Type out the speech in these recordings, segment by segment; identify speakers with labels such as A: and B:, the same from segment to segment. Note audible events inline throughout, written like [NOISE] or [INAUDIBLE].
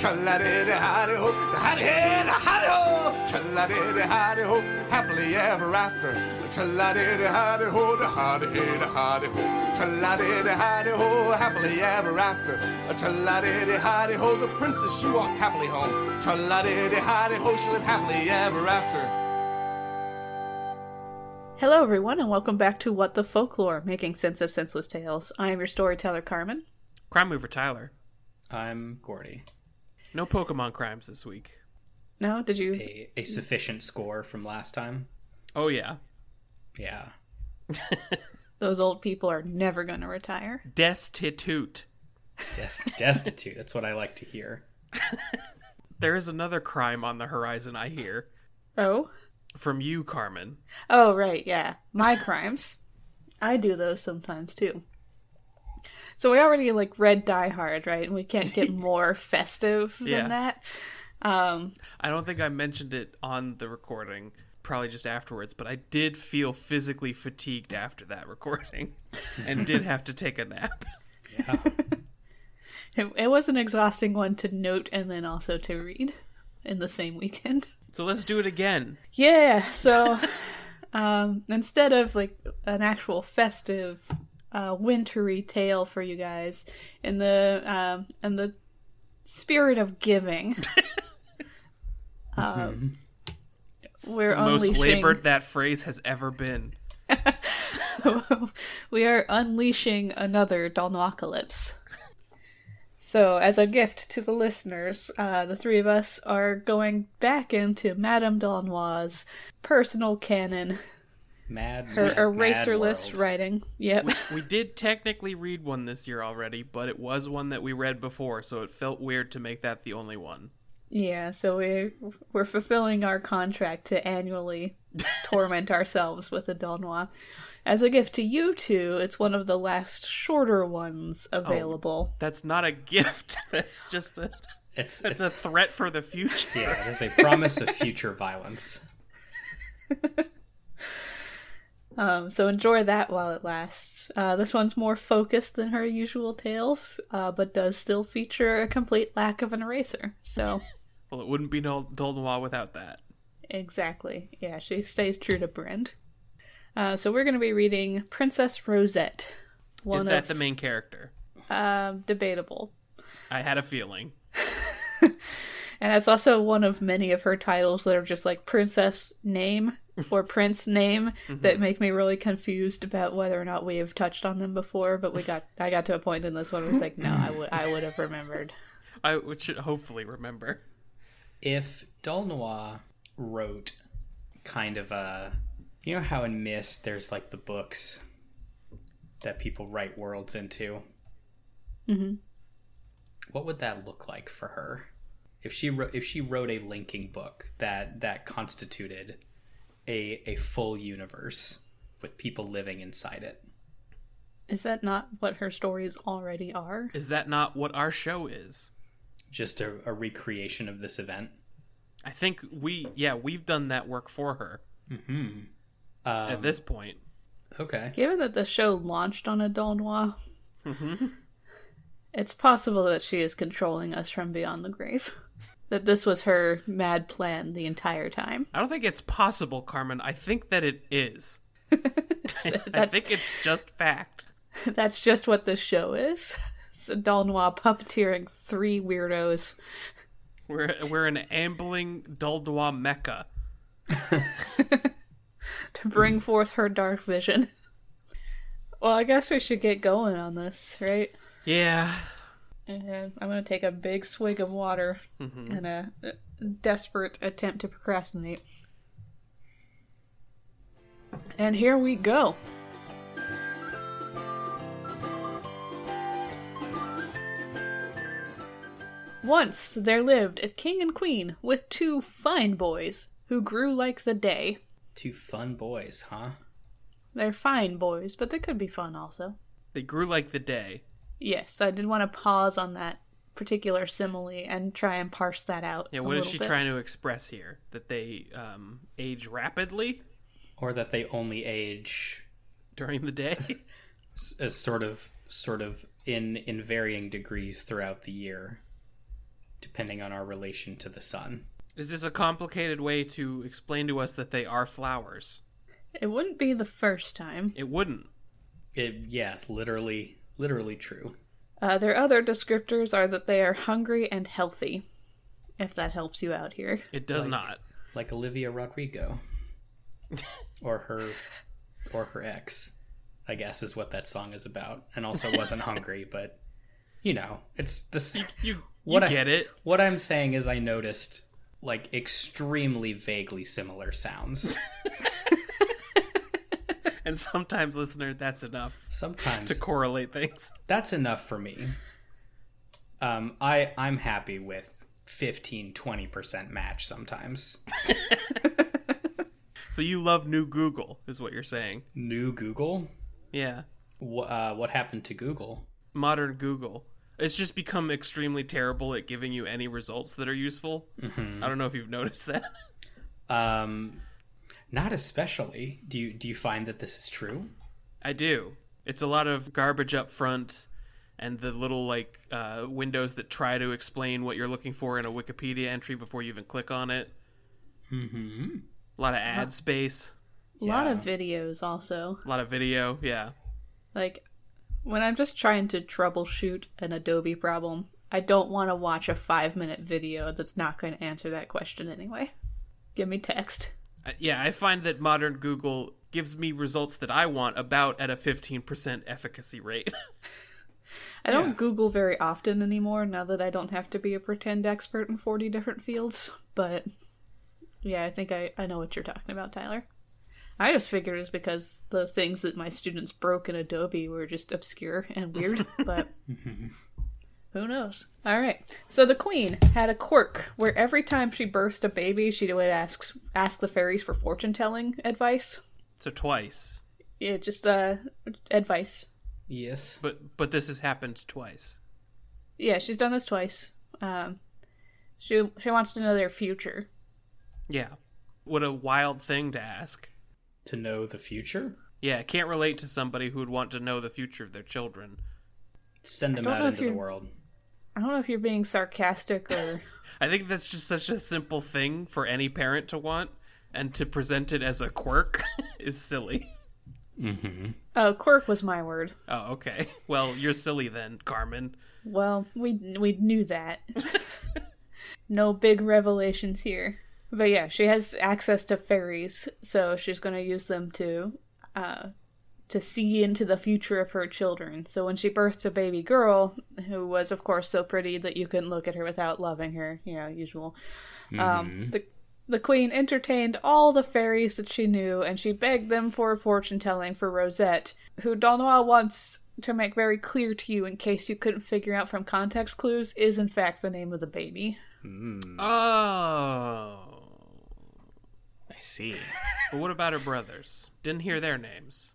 A: Tra-la-di-di, howdy-ho, howdy-hi, howdy-ho. Tra-la-di-di, howdy-ho, happily ever after. Tra-la-di-di, howdy-ho, da howdy-hi, da howdy-ho. Tra-la-di-di, howdy-ho, happily ever after. Tra-la-di-di, howdy-ho, the princess, she walked happily home. Tra-la-di-di, howdy-ho, she lived happily ever after.
B: Hello, everyone, and welcome back to What the Folklore, making sense of senseless tales. I am your storyteller, Carmen.
C: Crime Mover Tyler.
D: I'm Gordy.
C: No Pokemon crimes this week.
B: No, did you?
D: A, a sufficient score from last time.
C: Oh, yeah.
D: Yeah. [LAUGHS]
B: Those old people are never going to retire.
C: Destitute.
D: Des- destitute. That's what I like to hear. [LAUGHS]
C: There is another crime on the horizon, I hear.
B: Oh?
C: From you, Carmen.
B: Oh, right, yeah. My crimes. I do those sometimes, too. So we already, like, read Die Hard, right? And we can't get [LAUGHS] more festive than
C: Yeah.
B: that. Um,
C: I don't think I mentioned it on the recording, probably just afterwards, but I did feel physically fatigued after that recording [LAUGHS] and did have to take a nap. [LAUGHS]
B: it, it was an exhausting one to note and then also to read in the same weekend.
C: So let's do it again.
B: Yeah, so um, instead of like an actual festive, uh, wintry tale for you guys, in the um, in the spirit of giving, [LAUGHS] um, we're
C: the most
B: unleashing.
C: labored that phrase has ever been. [LAUGHS]
B: we are unleashing another Dalnocalypse. So, as a gift to the listeners, uh, the three of us are going back into Madame d'Aulnoy's personal canon,
D: Mad.
B: her
D: mad
B: eraserless
D: world.
B: writing. Yep.
C: We did technically read one this year already, but it was one that we read before, so it felt weird to make that the only one.
B: yeah, so we're, we're fulfilling our contract to annually [LAUGHS] torment ourselves with a d'Aulnoy. As a gift to you two, it's one of the last shorter ones oh, available.
C: That's not a gift. [LAUGHS] That's just a
D: It's,
C: that's
D: it's
C: a threat for the [LAUGHS] future.
D: yeah. It is a promise of future violence.
B: Um, so enjoy that while it lasts. Uh, this one's more focused than her usual tales, uh, but does still feature a complete lack of an eraser. So, [LAUGHS]
C: Well, it wouldn't be Dol d'Aulnoy without that.
B: exactly. Yeah, she stays true to brand. Uh, so we're going to be reading Princess Rosette.
C: Is that
B: of,
C: the main character?
B: um, debatable.
C: I had a feeling. [LAUGHS]
B: And it's also one of many of her titles that are just like princess name or prince name that make me really confused about whether or not we have touched on them before. But we got, I got to a point in this one where it's like, no, I would, I would have remembered. [LAUGHS]
C: I should hopefully remember.
D: If d'Aulnoy wrote kind of a. You know how in Myst there's like the books that people write worlds into?
B: Mhm.
D: What would that look like for her? If she wrote, if she wrote a linking book that that constituted a a full universe with people living inside it.
B: Is that not what her stories already are?
C: Is that not what our show is?
D: Just a, a recreation of this event.
C: I think we, yeah, we've done that work for her
D: Um,
C: at this point.
D: okay.
B: Given that the show launched on a d'Aulnoy,
C: Mm-hmm.
B: it's possible that she is controlling us from beyond the grave. [LAUGHS] that this was her mad plan the entire time.
C: I don't think it's possible, Carmen. I think that it is. [LAUGHS] [LAUGHS] I think it's just fact. [LAUGHS]
B: that's just what this show is. It's a d'Aulnoy puppeteering three weirdos.
C: We're we're an ambling Doldois mecca.
B: to bring forth her dark vision. Well, I guess we should get going on this, right?
C: Yeah.
B: And I'm gonna take a big swig of water mm-hmm. in a a desperate attempt to procrastinate. And here we go. Once there lived a king and queen with two fine boys who grew like the day.
D: Two fun boys, huh?
B: They're fine boys, but they could be fun also.
C: They grew like the day.
B: Yes, I did want to pause on that particular simile and try and parse that out.
C: Yeah,
B: a
C: what is she
B: bit.
C: trying to express here? That they um, age rapidly
D: Or that they only age
C: during the day? [LAUGHS]
D: as sort of sort of in in varying degrees throughout the year, depending on our relation to the sun.
C: is this a complicated way to explain to us that they are flowers?
B: It wouldn't be the first time.
C: It wouldn't.
D: It yeah, literally literally true.
B: Uh, their other descriptors are that they are hungry and healthy, if that helps you out here.
C: It does not.
D: Like Olivia Rodrigo. [LAUGHS] or her or her ex, I guess is what that song is about. And also wasn't hungry, [LAUGHS] but you know, it's this
C: You you
D: What I-
C: get it.
D: What I'm saying is I noticed like extremely vaguely similar sounds. [LAUGHS]
C: And sometimes, listener, that's enough
D: Sometimes
C: to correlate things.
D: that's enough for me. Um I I'm happy with 15 20% match sometimes. [LAUGHS]
C: So you love new Google, is what you're saying.
D: New Google?
C: Yeah.
D: Uh, what happened to Google?
C: Modern Google. It's just become extremely terrible at giving you any results that are useful. I don't know if you've noticed that.
D: Um not especially. Do you do you find that this is true?
C: I do. It's a lot of garbage up front and the little like uh, windows that try to explain what you're looking for in a Wikipedia entry before you even click on it.
D: Mm-hmm.
C: A lot of ad space,
B: A lot
D: Yeah.
B: of videos also.
C: a lot of video. Yeah.
B: Like, when I'm just trying to troubleshoot an Adobe problem, I don't want to watch a five minute video that's not going to answer that question anyway. Give me text.
C: Yeah, I find that modern Google gives me results that I want about at a 15% efficacy rate. [LAUGHS]
B: I don't
D: Yeah.
B: Google very often anymore now that I don't have to be a pretend expert in 40 different fields, [LAUGHS] but yeah, I think I, I know what you're talking about, Tyler. I just figured it's because the things that my students broke in Adobe were just obscure and weird, [LAUGHS] but who knows? All right. So the queen had a quirk where every time she birthed a baby, she would ask ask the fairies for fortune telling advice.
C: so twice.
B: Yeah, just uh advice.
D: Yes.
C: But but this has happened twice.
B: Yeah, she's done this twice. Um, she she wants to know their future.
C: Yeah. What a wild thing to ask.
D: To know the future?
C: Yeah, can't relate to somebody who would want to know the future of their children.
D: Send them out into the world.
B: I don't know if you're being sarcastic or [LAUGHS]
C: I think that's just such a simple thing for any parent to want, and to present it as a quirk [LAUGHS] is silly. Mm-hmm.
B: Oh, quirk was my word.
C: Oh, okay. Well, you're silly then, Carmen.
B: Well, we we knew that. [LAUGHS] no big revelations here. But yeah, she has access to fairies, so she's going to use them to uh to see into the future of her children. So when she birthed a baby girl, who was of course so pretty that you couldn't look at her without loving her, you know, usual. Um the the queen entertained all the fairies that she knew, and she begged them for fortune telling for Rosette, who d'Aulnoy wants to make very clear to you in case you couldn't figure out from context clues is in fact the name of the baby.
C: Oh.
E: I see.
C: But what about her brothers? Didn't hear their names.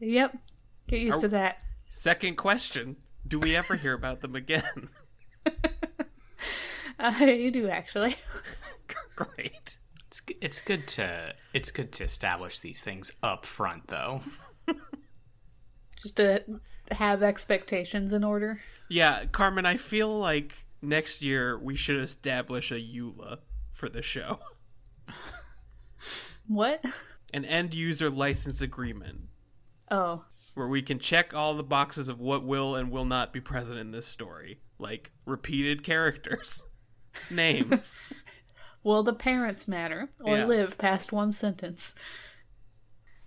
B: Yep. Get used
C: Are-
B: to that.
C: Second question Do we ever hear about them again? [LAUGHS]
B: Uh, you do actually. [LAUGHS]
C: Great.
E: It's it's good to it's good to establish these things up front, though. [LAUGHS]
B: Just to have expectations in order.
C: Yeah, Carmen, I feel like next year we should establish a EULA for the show.
B: What?
C: An end user license agreement
B: Oh.
C: where we can check all the boxes of what will and will not be present in this story, like repeated characters, [LAUGHS] names. [LAUGHS]
B: Will the parents matter or
C: Yeah.
B: live past one sentence?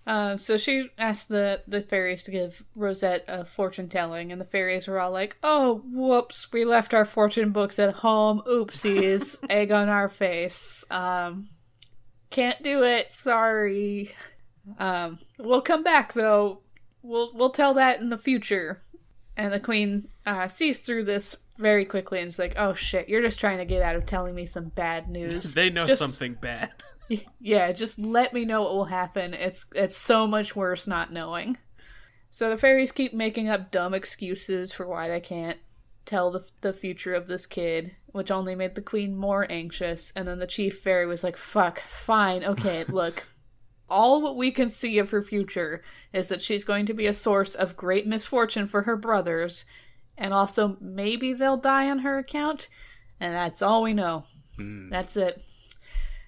B: Uh, so she asked the, the fairies to give Rosette a fortune telling, and the fairies were all like, Oh, whoops, we left our fortune books at home. Oopsies. [LAUGHS] Egg on our face. Um, can't do it. Sorry. Um, we'll come back, though. We'll, we'll tell that in the future. And the queen uh, sees through this very quickly and is like, "Oh shit, you're just trying to get out of telling me some bad news." [LAUGHS]
C: they know
B: Just-
C: something bad. [LAUGHS]
B: yeah, just let me know what will happen. It's it's so much worse not knowing. So the fairies keep making up dumb excuses for why they can't tell the the future of this kid, which only made the queen more anxious. And then the chief fairy was like, "Fuck, fine, okay, [LAUGHS] look." All what we can see of her future is that she's going to be a source of great misfortune for her brothers, and also maybe they'll die on her account, and that's all we know. Hmm. That's it.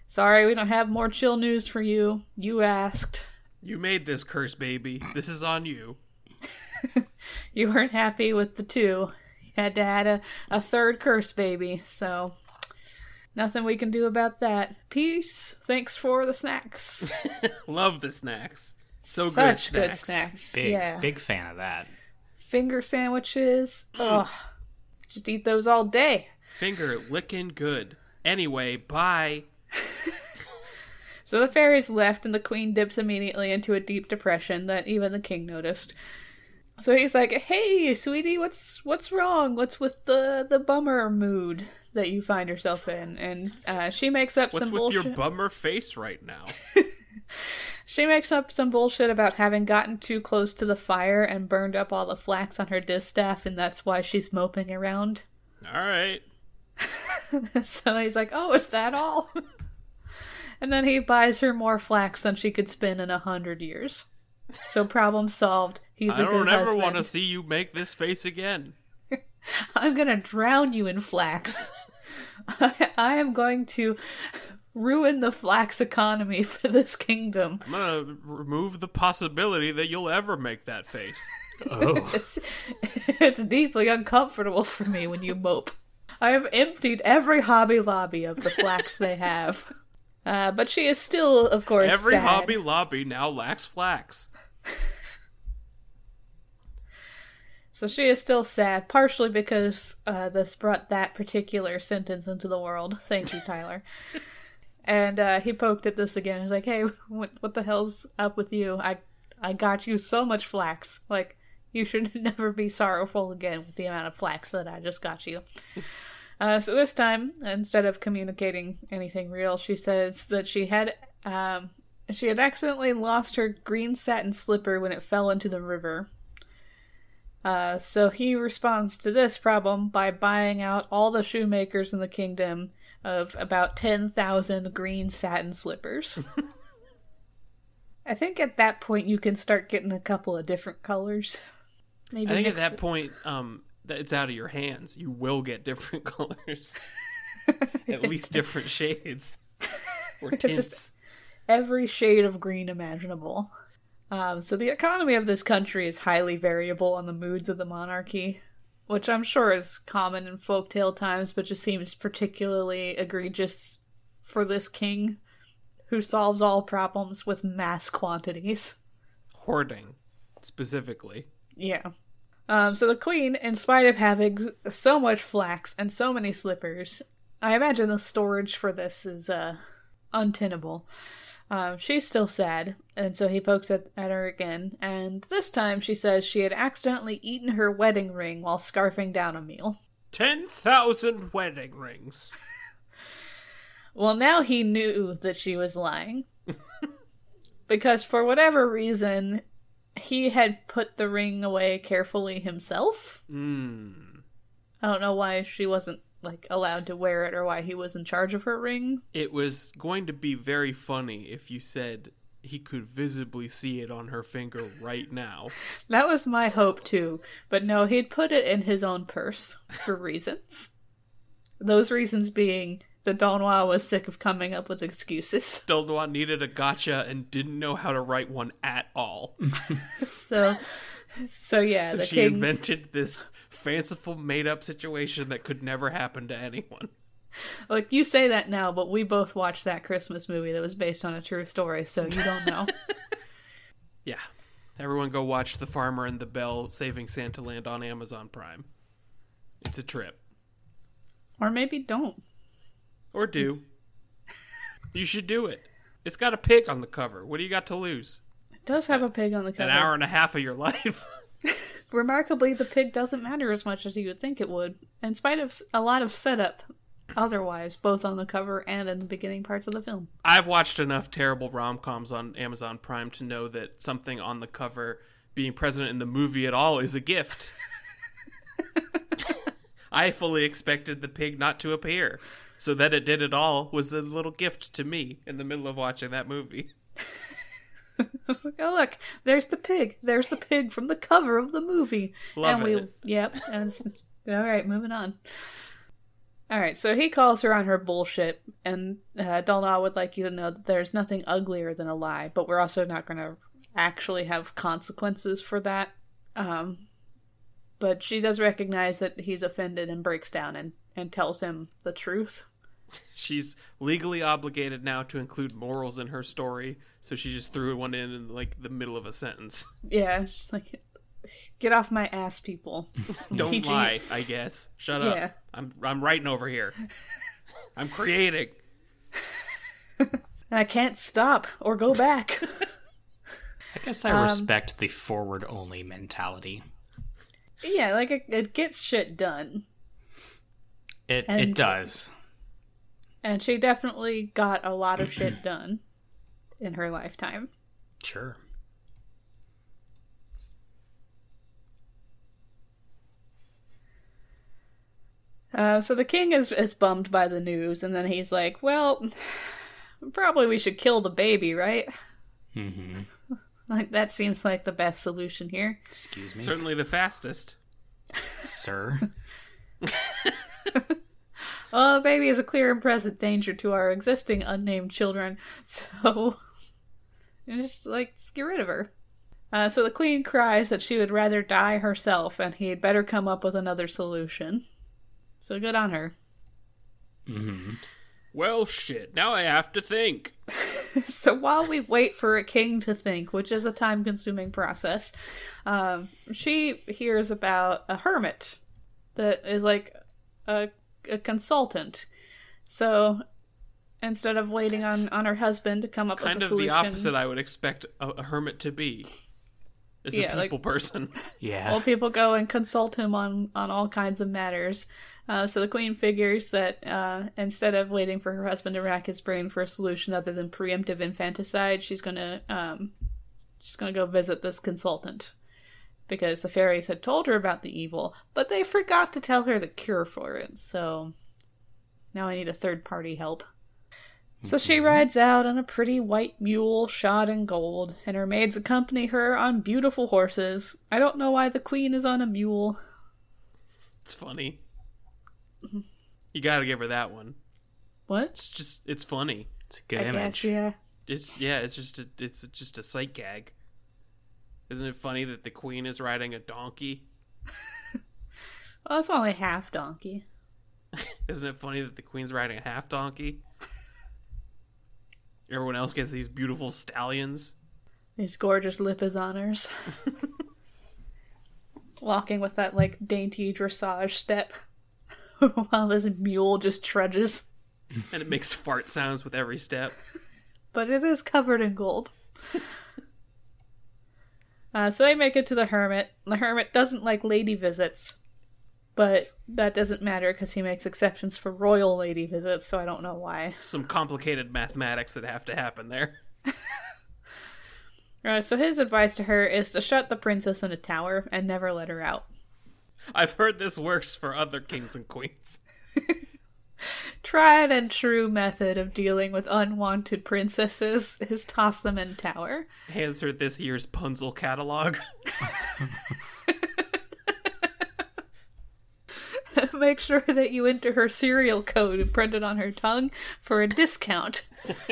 B: Sorry, we don't have more chill news for you. You asked.
C: You made this curse, baby. This is on you. [LAUGHS]
B: You weren't happy with the two. You had to add a, a third curse baby, so nothing we can do about that. Peace. Thanks for the snacks. [LAUGHS]
C: Love the snacks. So
B: Such
C: good
B: good
C: snacks.
B: snacks.
E: Big,
B: yeah.
E: big fan of that.
B: Finger sandwiches. Mm. Ugh. Just eat those all day.
C: Finger licking good. Anyway, bye. [LAUGHS]
B: So the fairies left, and the queen dips immediately into a deep depression that even the king noticed. So he's like, "Hey, sweetie, what's what's wrong? What's with the the bummer mood that you find yourself in?" And uh, she makes up
C: What's
B: some
C: with
B: bullshit.
C: your bummer face right now? [LAUGHS]
B: she makes up some bullshit about having gotten too close to the fire and burned up all the flax on her distaff, and that's why she's moping around.
C: All right. [LAUGHS]
B: so he's like, "Oh, is that all?" [LAUGHS] and then he buys her more flax than she could spin in a hundred years. So problem solved. He's I a good husband.
C: I don't ever want to see you make this face again.
B: I'm gonna drown you in flax. I, [LAUGHS] I am going to ruin the flax economy for this kingdom.
C: I'm gonna remove the possibility that you'll ever make that face.
E: Oh, [LAUGHS]
B: It's it's deeply uncomfortable for me when you mope. I have emptied every Hobby Lobby of the flax they have. Uh, but she is still, of course,
C: Every
B: sad.
C: Hobby Lobby now lacks flax.
B: So she is still sad, partially because uh, this brought that particular sentence into the world. Thank you, Tyler. [LAUGHS] and uh, he poked at this again. He's like, "Hey, what what the hell's up with you? I I got you so much flax. Like you should [LAUGHS] never be sorrowful again with the amount of flax that I just got you." [LAUGHS] Uh, so this time, instead of communicating anything real, she says that she had um, she had accidentally lost her green satin slipper when it fell into the river. Uh, so he responds to this problem by buying out all the shoemakers in the kingdom of about 10,000 green satin slippers. [LAUGHS] I think at that point you can start getting a couple of different colors. Maybe
C: I think at that point, um, it's out of your hands. You will get different [LAUGHS] colors, [LAUGHS] at least different shades or tints.
B: Just- every shade of green imaginable. Um, so the economy of this country is highly variable on the moods of the monarchy, which I'm sure is common in folktale times, but just seems particularly egregious for this king who solves all problems with mass quantities.
C: Hoarding, specifically.
B: Yeah. Um, so the queen, in spite of having so much flax and so many slippers, I imagine the storage for this is uh, untenable. Um, she's still sad, and so he pokes at, at her again, and this time she says she had accidentally eaten her wedding ring while scarfing down a meal.
C: 10,000 wedding rings. [LAUGHS]
B: Well, now he knew that she was lying. [LAUGHS] because for whatever reason, he had put the ring away carefully himself.
C: Hmm.
B: I don't know why she wasn't like allowed to wear it or why he was in charge of her ring.
C: It was going to be very funny if you said he could visibly see it on her finger right now. [LAUGHS]
B: That was my hope too, but no, he'd put it in his own purse for reasons. Those reasons being that d'Aulnoy was sick of coming up with excuses. [LAUGHS]
C: Doldwan needed a gotcha and didn't know how to write one at all. [LAUGHS]
B: So so yeah,
C: So
B: the
C: she
B: king
C: invented this fanciful made up situation that could never happen to anyone.
B: like you say that now, but we both watched that Christmas movie that was based on a true story, so you don't know. [LAUGHS]
C: Yeah. Everyone go watch The Farmer and the Belle Saving Santa Land on Amazon Prime. It's a trip.
B: or maybe don't.
C: Or do. you should do it. It's got a pig on the cover. What do you got to lose?
B: It does have a pig on the cover.
C: An hour and a half of your [LAUGHS] life. [LAUGHS]
B: Remarkably, the pig doesn't matter as much as you would think it would. In spite of a lot of setup, otherwise, both on the cover and in the beginning parts of the film.
C: I've watched enough terrible rom coms on Amazon Prime to know that something on the cover being present in the movie at all is a gift. [LAUGHS] I fully expected the pig not to appear. So that it did at all was a little gift to me in the middle of watching that movie. [LAUGHS]
B: I was like, oh look, there's the pig. There's the pig from the cover of the movie.
C: Love
B: and we,
C: it.
B: yep. And all right, moving on. All right, so he calls her on her bullshit, and uh, Dalna would like you to know that there's nothing uglier than a lie, but we're also not going to actually have consequences for that. Um, but she does recognize that he's offended and breaks down and, and tells him the truth. [LAUGHS]
C: She's legally obligated now to include morals in her story, so she just threw one in in like the middle of a sentence.
B: Yeah, she's like, get off my ass, people. [LAUGHS]
C: Don't
B: Teaching-
C: lie, I guess. Shut
B: Yeah.
C: up. I'm I'm writing over here. [LAUGHS] I'm creating.
B: And I can't stop or go back.
E: I guess I
B: Um,
E: respect the forward only mentality.
B: yeah, like it, it gets shit done.
E: It
B: And-
E: it does.
B: And she definitely got a lot of shit [CLEARS THROAT] done in her lifetime.
E: Sure.
B: Uh, so the king is, is bummed by the news, and then he's like, Well, probably we should kill the baby, right?
E: hmm [LAUGHS]
B: Like, that seems like the best solution here.
E: Excuse me,
C: Certainly the fastest.
E: sir. [LAUGHS] [LAUGHS]
B: Well, the baby is a clear and present danger to our existing unnamed children, [LAUGHS] so just like just get rid of her. Uh, so the queen cries that she would rather die herself, and he had better come up with another solution. So good on her.
E: hmm
C: Well, shit. Now I have to think. [LAUGHS]
B: So while we wait for a king to think, which is a time-consuming process, um, she hears about a hermit that is like a, a consultant. So instead of waiting on, on her husband to come up
C: Kind
B: with a solution.
C: Kind of the opposite I would expect a, a hermit to be. Is
B: Yeah,
C: a
B: like-
C: people person. [LAUGHS]
E: Yeah.
B: Well, people go and consult him on on all kinds of matters. Uh, so the queen figures that uh, instead of waiting for her husband to rack his brain for a solution other than preemptive infanticide, she's gonna um, she's gonna go visit this consultant because the fairies had told her about the evil, but they forgot to tell her the cure for it. So now I need a third party help. So she mm-hmm. rides out on a pretty white mule shod in gold, and her maids accompany her on beautiful horses. I don't know why the queen is on a mule.
C: It's funny. You gotta give her that one.
B: What?
C: It's just, it's funny.
E: It's a good
B: I
E: image.
B: guess, yeah.
C: It's yeah, it's just a, it's just a sight gag. Isn't it funny that the queen is riding a donkey? [LAUGHS]
B: Well, it's only half donkey. [LAUGHS]
C: Isn't it funny that the queen's riding a half donkey? [LAUGHS] Everyone else gets these beautiful stallions.
B: These gorgeous lipizzaners. Walking with that, like, dainty dressage step. While this mule just trudges.
C: And it makes fart sounds with every step.
B: but it is covered in gold. Uh, so they make it to the hermit. The hermit doesn't like lady visits, but that doesn't matter because he makes exceptions for royal lady visits, so I don't know why.
C: Some complicated mathematics that have to happen there. [LAUGHS]
B: Uh, so his advice to her is to shut the princess in a tower and never let her out.
C: I've heard this works for other kings and queens.
B: Tried and true method of dealing with unwanted princesses is toss them in tower.
C: Hands her this year's Punzel catalog. [LAUGHS] [LAUGHS]
B: Make sure that you enter her serial code and print it on her tongue for a discount. [LAUGHS]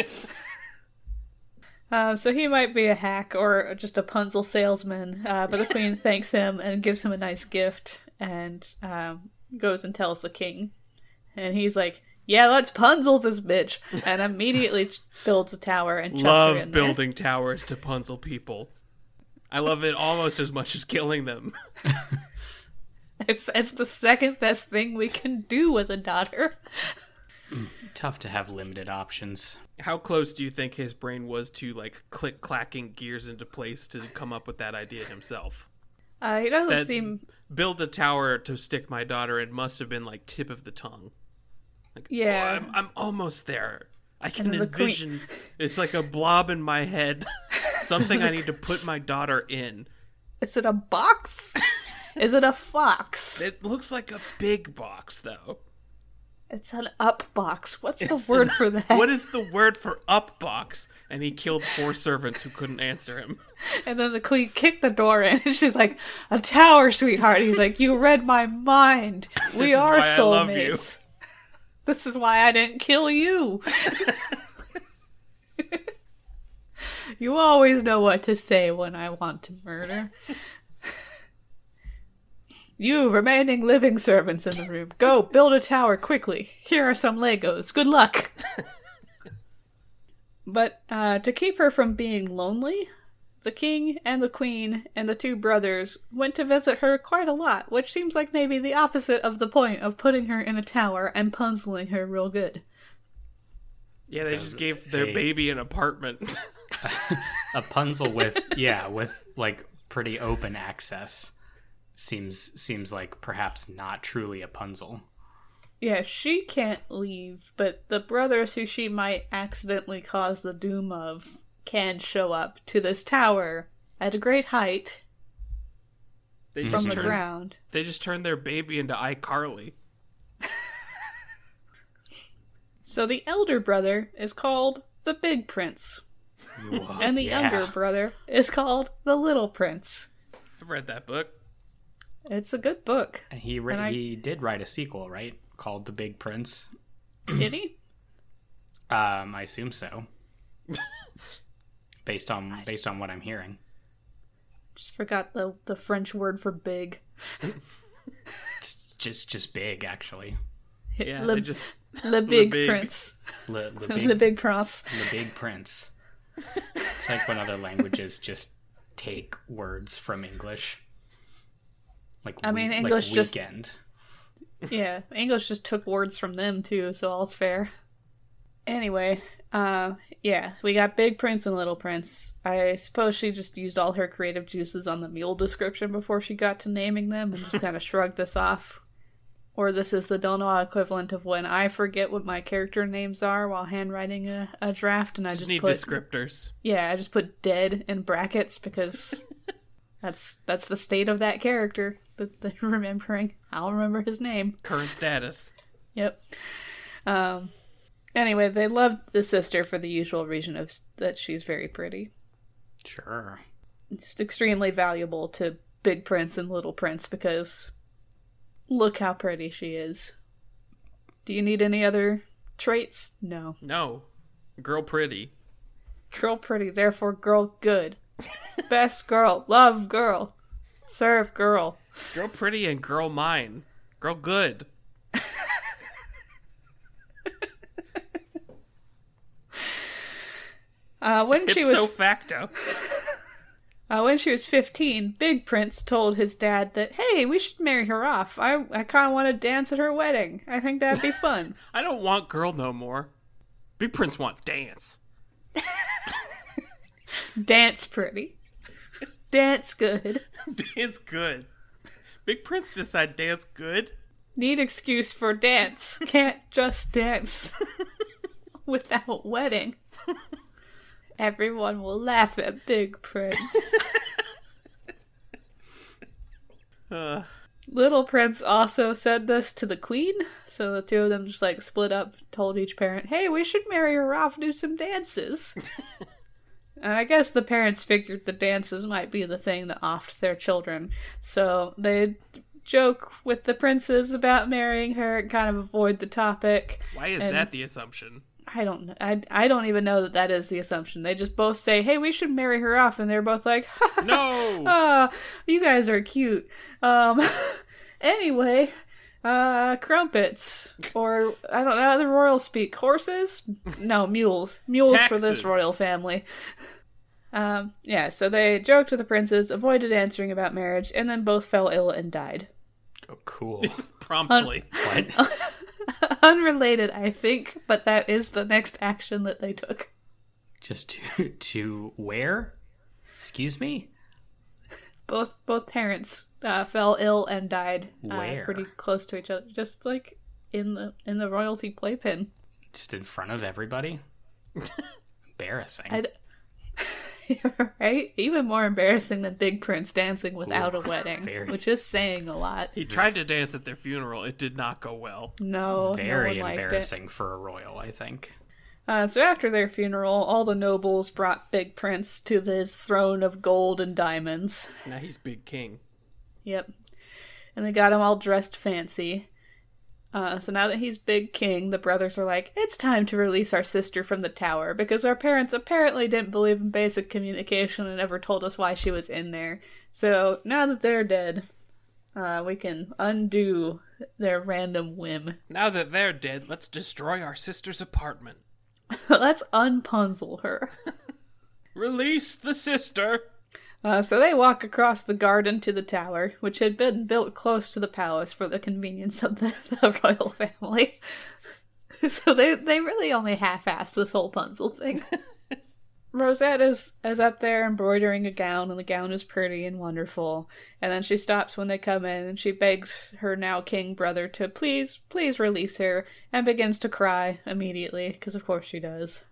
B: Uh, so he might be a hack or just a Punzel salesman, uh, but the queen thanks him and gives him a nice gift and um, goes and tells the king. And he's like, "Yeah, let's Punzel this bitch," and immediately builds a tower and chucks her
C: love
B: in there.
C: building towers to Punzel people. I love it almost as much as killing them. [LAUGHS]
B: It's it's the second best thing we can do with a daughter.
E: Tough to have limited options.
C: How close do you think his brain was to like click clacking gears into place to come up with that idea himself?
B: Uh, he doesn't
C: That
B: seem
C: build a tower to stick my daughter It must have been like tip of the tongue. Like, oh,
B: Yeah.
C: oh, I'm, I'm almost there. I can envision. It's like a blob in my head. [LAUGHS] Something I need to put my daughter in.
B: Is it a box? [LAUGHS] Is it a fox?
C: It looks like a big box, though.
B: It's an up box. What's the word
C: an-
B: for that?
C: What is the word for up box? And he killed four servants who couldn't answer him. [LAUGHS]
B: And then the queen kicked the door in, and she's like, "A tower, sweetheart." He's like, "You read my mind. We are
C: why I love you."
B: soulmates. This is why I didn't kill you." you always know what to say when I want to murder. You remaining living servants in the room, go build a tower quickly. Here are some Legos. Good luck. [LAUGHS] but uh, to keep her from being lonely, the king and the queen and the two brothers went to visit her quite a lot, which seems like maybe the opposite of the point of putting her in a tower and puzzling her real good.
C: Yeah, they just gave their
E: hey.
C: baby an apartment. [LAUGHS]
E: A Punzel with yeah, with like pretty open access seems seems like perhaps not truly a Punzel.
B: Yeah, she can't leave, but the brothers who she might accidentally cause the doom of can show up to this tower at a great height
C: They
B: from
C: just
B: the
C: turned,
B: ground.
C: They just turned their baby into iCarly.
B: So the elder brother is called the Big Prince, and the
E: Yeah.
B: younger brother is called the Little Prince.
C: I've read that book.
B: It's a good book.
E: And he ri-
B: And I-
E: he did write a sequel, right? Called The Big Prince.
B: Did he?
E: Um, I assume so. [LAUGHS] based on based on what I'm hearing.
B: Just forgot the the French word for big.
E: Just just big actually.
C: Yeah,
B: Le,
C: just [LAUGHS]
B: Le Big,
C: Big.
B: Prince.
E: Le, le
B: The [LAUGHS]
E: big
B: Big Prince.
E: the big prince. It's like when other languages just take words from English. Like
B: I mean,
E: we-
B: English
E: like
B: just-
E: weekend.
B: Yeah, English just took words from them too, so all's fair. Anyway, uh, yeah, we got Big Prince and Little Prince. I suppose she just used all her creative juices on the mule description before she got to naming them and just kind of shrugged this off. Or this is the d'Aulnoy equivalent of when I forget what my character names are while handwriting a, a draft, and I
C: just,
B: just,
C: need
B: put
C: descriptors.
B: yeah, I just put dead in brackets because [LAUGHS] that's that's the state of that character that they're [LAUGHS] remembering. I'll remember his name.
C: Current status.
B: Yep. Um. Anyway, they loved the sister for the usual reason of that she's very pretty.
E: Sure.
B: It's extremely valuable to Big Prince and Little Prince because look how pretty she is. Do you need any other traits? No.
C: No. Girl pretty.
B: Girl pretty, therefore girl good. [LAUGHS] Best girl, love girl, serve girl.
C: Girl pretty and girl mine. Girl good.
B: Uh, when [LAUGHS] she was
C: facto. [LAUGHS]
B: Uh, when she was 15, Big Prince told his dad that, hey, we should marry her off. I, I kind of want to dance at her wedding. I think that'd be fun. [LAUGHS]
C: I don't want girl no more. Big Prince want dance.
B: dance pretty. Dance good.
C: Dance good. Big Prince decide dance good.
B: Need excuse for dance. Can't just dance without wedding. Everyone will laugh at Big Prince.
C: Uh, [LAUGHS]
B: Little Prince also said this to the Queen, so the two of them just like split up, told each parent, "Hey, we should marry her off, do some dances." [LAUGHS] and I guess the parents figured the dances might be the thing that offed their children, so they joke with the princes about marrying her and kind of avoid the topic.
C: why is
B: And-
C: that the assumption?
B: I don't. I, I don't even know that that is the assumption. They just both say, "Hey, we should marry her off," and they're both like, [LAUGHS]
C: No. [LAUGHS]
B: Ah, you guys are cute. Um, [LAUGHS] anyway, uh, crumpets, or I don't know how the royals speak. Horses? No, mules. Mules for this royal family. Um, yeah, so they joked with the princes, avoided answering about marriage, and then both fell ill and died.
E: Oh, cool.
C: Promptly.
E: what? [LAUGHS]
B: Unrelated, I think, but that is the next action that they took.
E: Just to [LAUGHS] to where? Excuse me.
B: Both both parents uh, fell ill and died uh,
E: Where?
B: pretty close to each other, just like in the in the royalty playpen.
E: Just in front of everybody. [LAUGHS] Embarrassing.
B: I'd... [LAUGHS] right? Even more embarrassing than Big Prince dancing without a wedding, [LAUGHS]
E: very.
B: which is saying a lot.
C: He tried to dance at their funeral. It did not go well.
B: No,
E: Very
B: no one liked it.
E: embarrassing for a royal, I think.
B: Uh, so after their funeral, all the nobles brought Big Prince to his throne of gold and diamonds.
C: Now he's big king.
B: Yep. And they got him all dressed fancy. Uh, so now that he's big king, the brothers are like, it's time to release our sister from the tower because our parents apparently didn't believe in basic communication and never told us why she was in there. So now that they're dead, uh, we can undo their random whim. [LAUGHS]
C: Now that they're dead, let's destroy our sister's apartment.
B: Let's unpunzel her. [LAUGHS]
C: Release the sister.
B: Uh, so they walk across the garden to the tower, which had been built close to the palace for the convenience of the, [LAUGHS] the royal family. [LAUGHS] so they they really only half-assed this whole Punzel thing. [LAUGHS] Rosette is is up there embroidering a gown, and the gown is pretty and wonderful. And then she stops when they come in, and she begs her now king brother to please, please release her, and begins to cry immediately, because of course she does.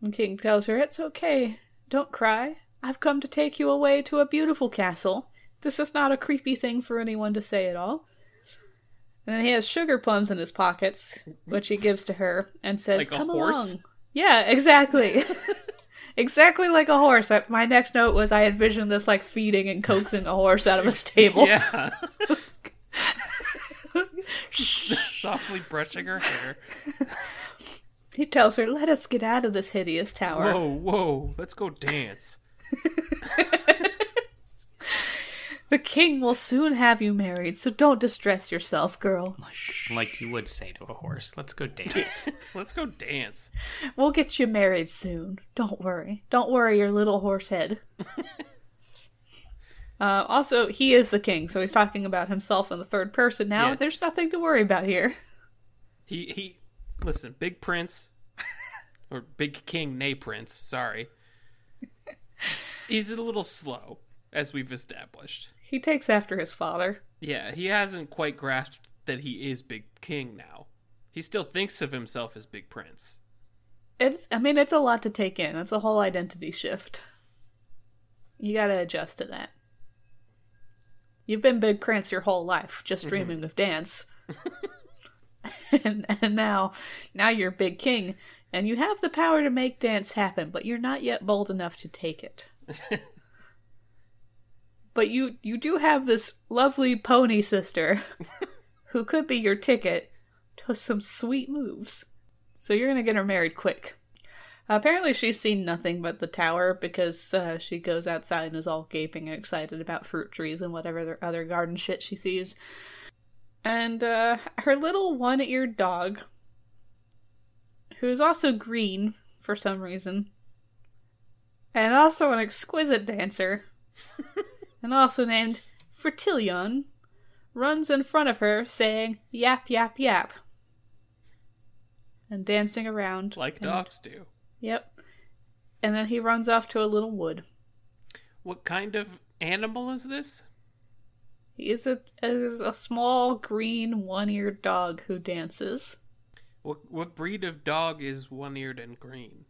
B: And King tells her, It's okay. Don't cry. I've come to take you away to a beautiful castle. This is not a creepy thing for anyone to say at all. And then he has sugar plums in his pockets, which he gives to her and says,
C: Like
B: Come
C: horse?
B: along. Yeah, exactly. [LAUGHS] exactly like a horse. My next note was I envisioned this like feeding and coaxing a horse out of a stable.
C: Yeah. [LAUGHS] [LAUGHS] Softly brushing her hair.
B: He tells her, Let us get out of this hideous tower.
C: Whoa, whoa. Let's go dance. [LAUGHS]
B: The king will soon have you married, so don't distress yourself, girl.
E: Like you would say to a horse. Let's go dance.
C: Let's go dance. [LAUGHS]
B: We'll get you married soon. Don't worry. Don't worry your little horse head. [LAUGHS] uh, also, he is the king, so he's talking about himself in the third person now.
C: Yes.
B: There's nothing to worry about here.
C: He he listen, Big Prince or Big King Nay Prince, sorry. He's a little slow, as we've established.
B: He takes after his father.
C: Yeah, he hasn't quite grasped that he is Big King now. He still thinks of himself as Big Prince.
B: It's I mean, it's a lot to take in. It's a whole identity shift. You gotta adjust to that. You've been Big Prince your whole life, just mm-hmm. dreaming of dance. [LAUGHS] and, [LAUGHS] and now now you're Big King, and you have the power to make dance happen, but you're not yet bold enough to take it. [LAUGHS] but you you do have this lovely pony sister [LAUGHS] who could be your ticket to some sweet moves. So you're gonna get her married quick. apparently, she's seen nothing but the tower because uh, she goes outside and is all gaping and excited about fruit trees and whatever other- other garden shit she sees. And uh, her little one-eared dog, who's also green for some reason, and also an exquisite dancer, [LAUGHS] and also named Fretillon, runs in front of her saying yap yap yap and dancing around
C: Like
B: and-
C: dogs do.
B: Yep. And then he runs off to a little wood.
C: What kind of animal is this?
B: He is a is a small green one-eared dog who dances.
C: What what breed of dog is one-eared and green?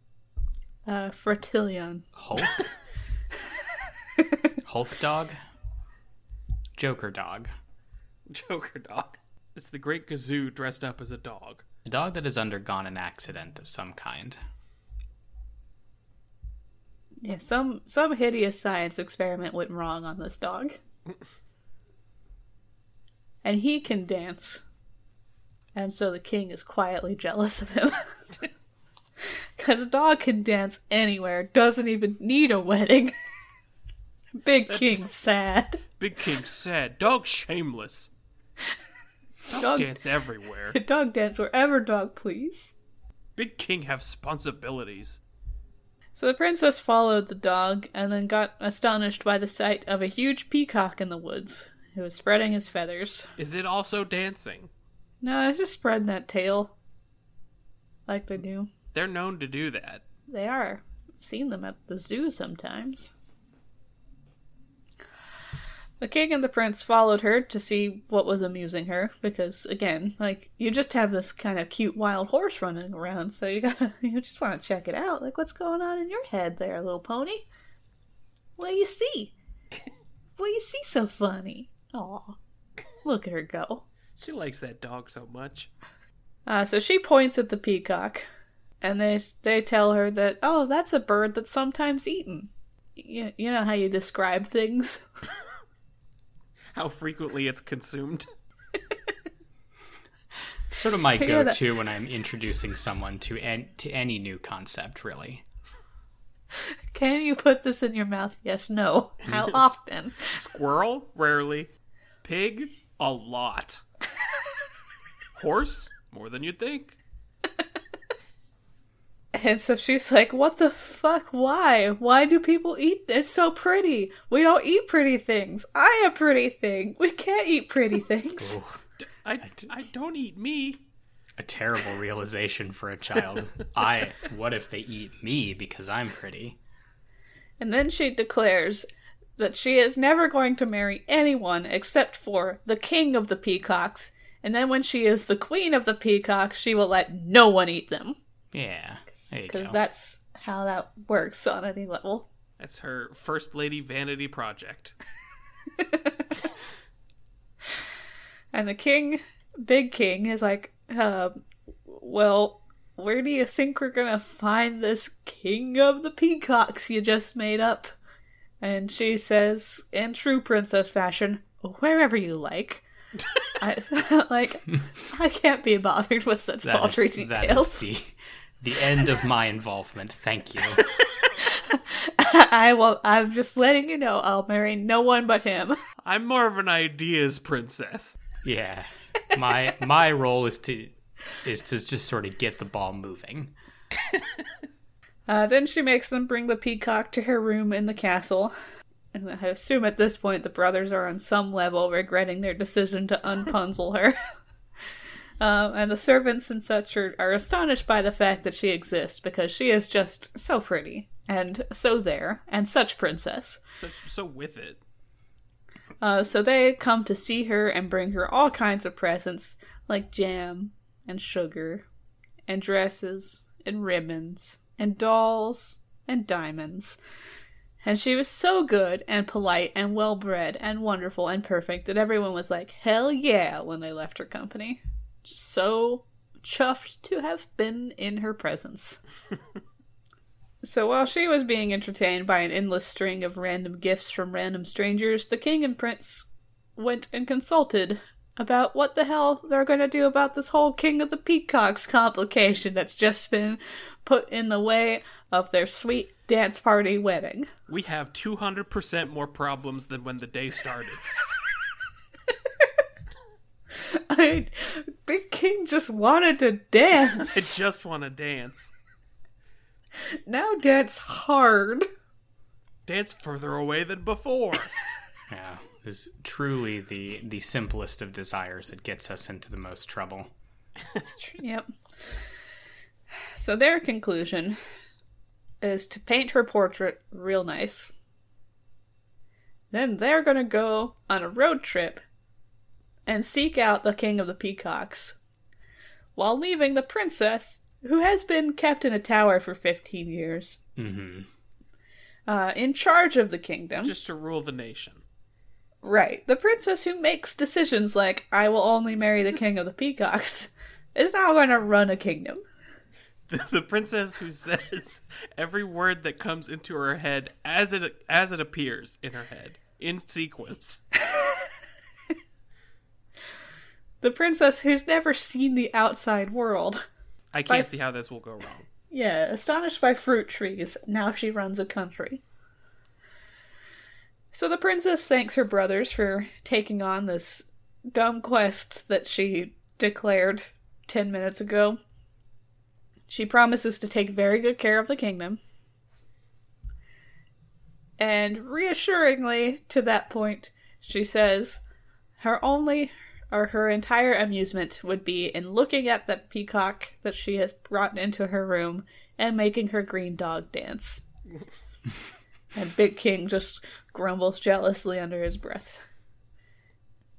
B: Uh, Fretillon.
E: Hulk? [LAUGHS] Hulk dog? Joker dog.
C: Joker dog. It's the Great Gazoo dressed up as a dog.
E: A dog that has undergone an accident of some kind.
B: Yeah, some some hideous science experiment went wrong on this dog. [LAUGHS] and he can dance. And so the king is quietly jealous of him. [LAUGHS] Cuz dog can dance anywhere, doesn't even need a wedding. [LAUGHS] Big king sad.
C: Big King sad. dog shameless. [LAUGHS] Dog,
B: Dog-
C: dance everywhere.
B: Dog dance wherever dog please.
C: Big King have responsibilities.
B: So the princess followed the dog and then got astonished by the sight of a huge peacock in the woods who was spreading his feathers.
C: Is it also dancing?
B: No, it's just spreading that tail. Like they do.
C: They're known to do that.
B: They are. I've seen them at the zoo sometimes. The king and the prince followed her to see what was amusing her, because again, like you just have this kind of cute wild horse running around, so you gotta [LAUGHS] you just want to check it out. Like what's going on in your head there, little pony? What do you see? [LAUGHS] What do you see so funny? Aw. Look at her go.
C: She likes that dog so much.
B: Uh, so she points at the peacock, and they they tell her that oh, that's a bird that's sometimes eaten. You, you know how you describe things. [LAUGHS]
C: How frequently it's consumed. [LAUGHS]
E: Sort of my go-to when I'm introducing someone to an- to any new concept, really.
B: Can you put this in your mouth? Yes, no. [LAUGHS] How often?
C: Squirrel? Rarely. Pig? A lot. [LAUGHS] Horse? More than you'd think.
B: And so she's like, "What the fuck? Why? Why do people eat? It's so pretty. We don't eat pretty things. I a pretty thing. We can't eat pretty [LAUGHS] things."
C: I, I don't eat me.
E: A terrible realization for a child. [LAUGHS] I what if they eat me because I'm pretty?
B: And then she declares that she is never going to marry anyone except for the king of the peacocks. And then when she is the queen of the peacocks, she will let no one eat them.
E: Yeah.
B: Because that's how that works on any level.
C: That's her first lady vanity project. [LAUGHS]
B: And the king, big king, is like, uh, well, where do you think we're gonna find this king of the peacocks you just made up? And she says, in true princess fashion, wherever you like. I, [LAUGHS] like, I can't be bothered with such
E: That
B: paltry
E: is, that
B: details.
E: is the the end of my involvement. Thank you. [LAUGHS]
B: I will. I'm just letting you know. I'll marry no one but him. [LAUGHS]
C: I'm more of an ideas princess.
E: Yeah. My my role is to is to just sort of get the ball moving.
B: Uh, then she makes them bring the peacock to her room in the castle. And I assume at this point the brothers are on some level regretting their decision to unpunzel her. [LAUGHS] um, and the servants and such are, are astonished by the fact that she exists because she is just so pretty and so there and such princess.
C: So, so with it.
B: Uh, so they come to see her and bring her all kinds of presents like jam and sugar and dresses and ribbons and dolls and diamonds. And she was so good and polite and well bred and wonderful and perfect that everyone was like, hell yeah, when they left her company. Just so chuffed to have been in her presence. [LAUGHS] So while she was being entertained by an endless string of random gifts from random strangers, the king and prince went and consulted about what the hell they're going to do about this whole King of the Peacocks complication that's just been put in the way of their sweet dance party wedding.
C: We have 200% more problems than when the day started. [LAUGHS]
B: I, Big King just wanted to dance. [LAUGHS]
C: I just want to dance.
B: now dance hard.
C: Dance further away than before. [LAUGHS]
E: Yeah. Is truly the the simplest of desires that gets us into the most trouble.
B: Yep. So their conclusion is to paint her portrait real nice. Then they're going to go on a road trip and seek out the king of the peacocks while leaving the princess who has been kept in a tower for 15 years
E: Mm-hmm.
B: uh, in charge of the kingdom.
C: just to rule the nation.
B: Right. The princess who makes decisions like, I will only marry the king of the peacocks, [LAUGHS] is now going to run a kingdom.
C: The, the princess who [LAUGHS] says every word that comes into her head as it as it appears in her head in sequence. [LAUGHS]
B: The princess who's never seen the outside world.
C: I can't
B: By-
C: see how this will go wrong.
B: Yeah, astonished by fruit trees, now she runs a country. So the princess thanks her brothers for taking on this dumb quest that she declared 10 minutes ago. She promises to take very good care of the kingdom. And reassuringly, to that point, she says her only or her entire amusement would be in looking at the peacock that she has brought into her room and making her green dog dance. [LAUGHS] and Big King just grumbles jealously under his breath.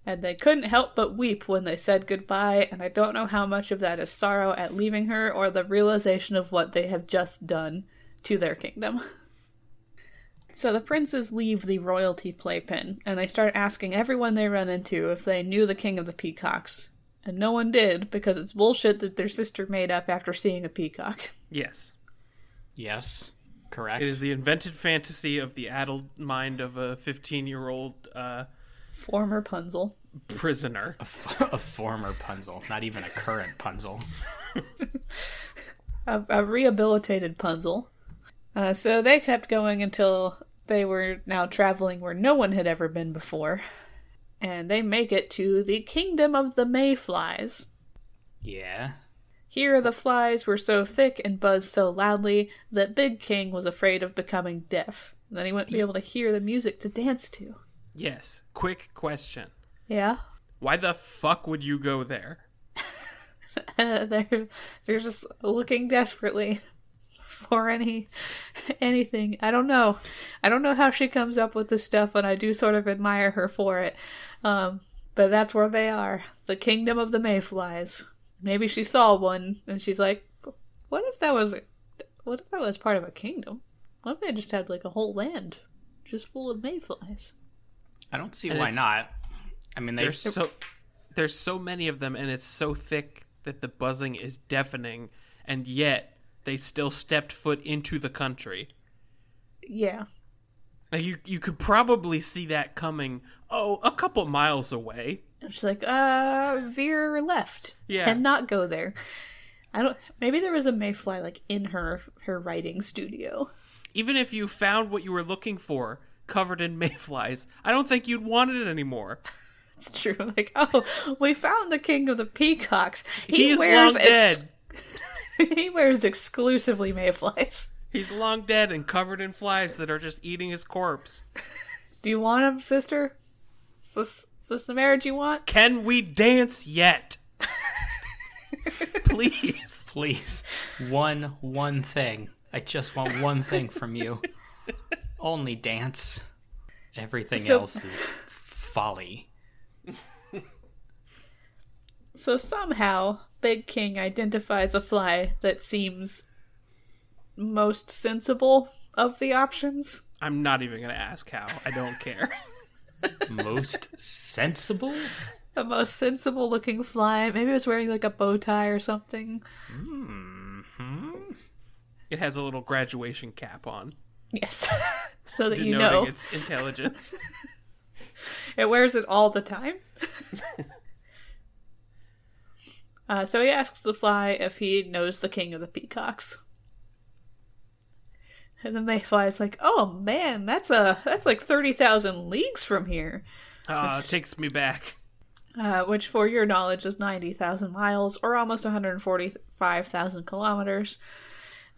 B: And they couldn't help but weep when they said goodbye, and I don't know how much of that is sorrow at leaving her or the realization of what they have just done to their kingdom. [LAUGHS] So the princes leave the royalty playpen, and they start asking everyone they run into if they knew the king of the peacocks. And no one did, because it's bullshit that their sister made up after seeing a peacock. [LAUGHS]
C: Yes.
E: Yes, correct.
C: It is the invented fantasy of the addled mind of a 15 year old uh,
B: Former Punzel.
C: prisoner.
E: a former Punzel, not even a current Punzel.
B: a, a rehabilitated Punzel. Uh, so they kept going until they were now traveling where no one had ever been before. And they make it to the kingdom of the mayflies.
E: Yeah.
B: Here, the flies were so thick and buzzed so loudly that Big King was afraid of becoming deaf. And then he wouldn't be able to hear the music to dance to.
C: Yes. Quick question.
B: Yeah?
C: Why the fuck would you go there? [LAUGHS]
B: they're they're just looking desperately for any anything. I don't know. I don't know how she comes up with this stuff, and I do sort of admire her for it. Um, but that's where they are, the kingdom of the mayflies. Maybe she saw one, and she's like, "What if that was, what if that was part of a kingdom? What if they just had like a whole land just full of mayflies?"
E: I don't see
C: And
E: why not. I mean, they
C: There's so there's so many of them, and it's so thick that the buzzing is deafening, and yet they still stepped foot into the country.
B: Yeah.
C: Now, you you could probably see that coming. Oh, a couple miles away.
B: And she's like, uh, veer left.
C: Yeah.
B: And not go there. I don't maybe there was a mayfly like in her her writing studio.
C: Even if you found what you were looking for, covered in [LAUGHS] mayflies, I don't think you'd want it anymore. [LAUGHS]
B: It's true. Like, oh, we found the king of the peacocks. He,
C: He
B: wears
C: long
B: ex-
C: dead. [LAUGHS]
B: he wears exclusively mayflies.
C: He's long dead and covered in flies that are just eating his corpse.
B: Do you want him, sister? Is this, is this the marriage you want?
C: Can we dance yet? Please. [LAUGHS]
E: please one one thing. I just want one thing from you. Only dance. Everything
B: So-
E: else is folly.
B: So somehow, Big King identifies a fly that seems most sensible of the options.
C: I'm not even going to ask how. I don't care. [LAUGHS]
E: Most sensible?
B: The most sensible looking fly. Maybe it was wearing like a bow tie or something.
C: It has a little graduation cap on,
B: Yes. [LAUGHS] so that you know.
C: its intelligence. [LAUGHS]
B: It wears it all the time. uh, so he asks the fly if he knows the king of the peacocks. And the mayfly is like, "Oh man, that's a that's like thirty thousand leagues from here,"
C: Uh, takes me back.
B: uh, which, for your knowledge, is ninety thousand miles or almost one hundred forty-five thousand kilometers.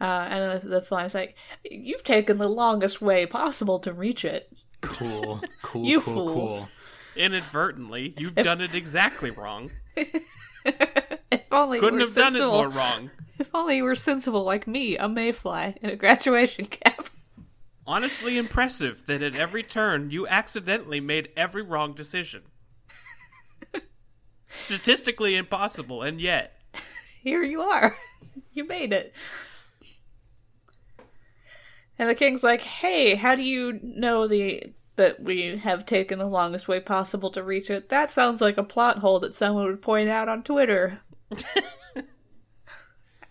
B: Uh, and the, the fly's like, "You've taken the longest way possible to reach it."
E: Cool. [LAUGHS] Cool,
B: You
E: cool,
B: fools.
E: cool.
C: Inadvertently, you've done it exactly wrong. [LAUGHS]
B: If only
C: Couldn't have done it more wrong. [LAUGHS]
B: If only you were sensible like me, a mayfly in a graduation cap.
C: Honestly impressive that at every turn you accidentally made every wrong decision. [LAUGHS] Statistically impossible, and yet.
B: Here you are. [LAUGHS] you made it. And the king's like, "Hey, how do you know the that we have taken the longest way possible to reach it? That sounds like a plot hole that someone would point out on Twitter."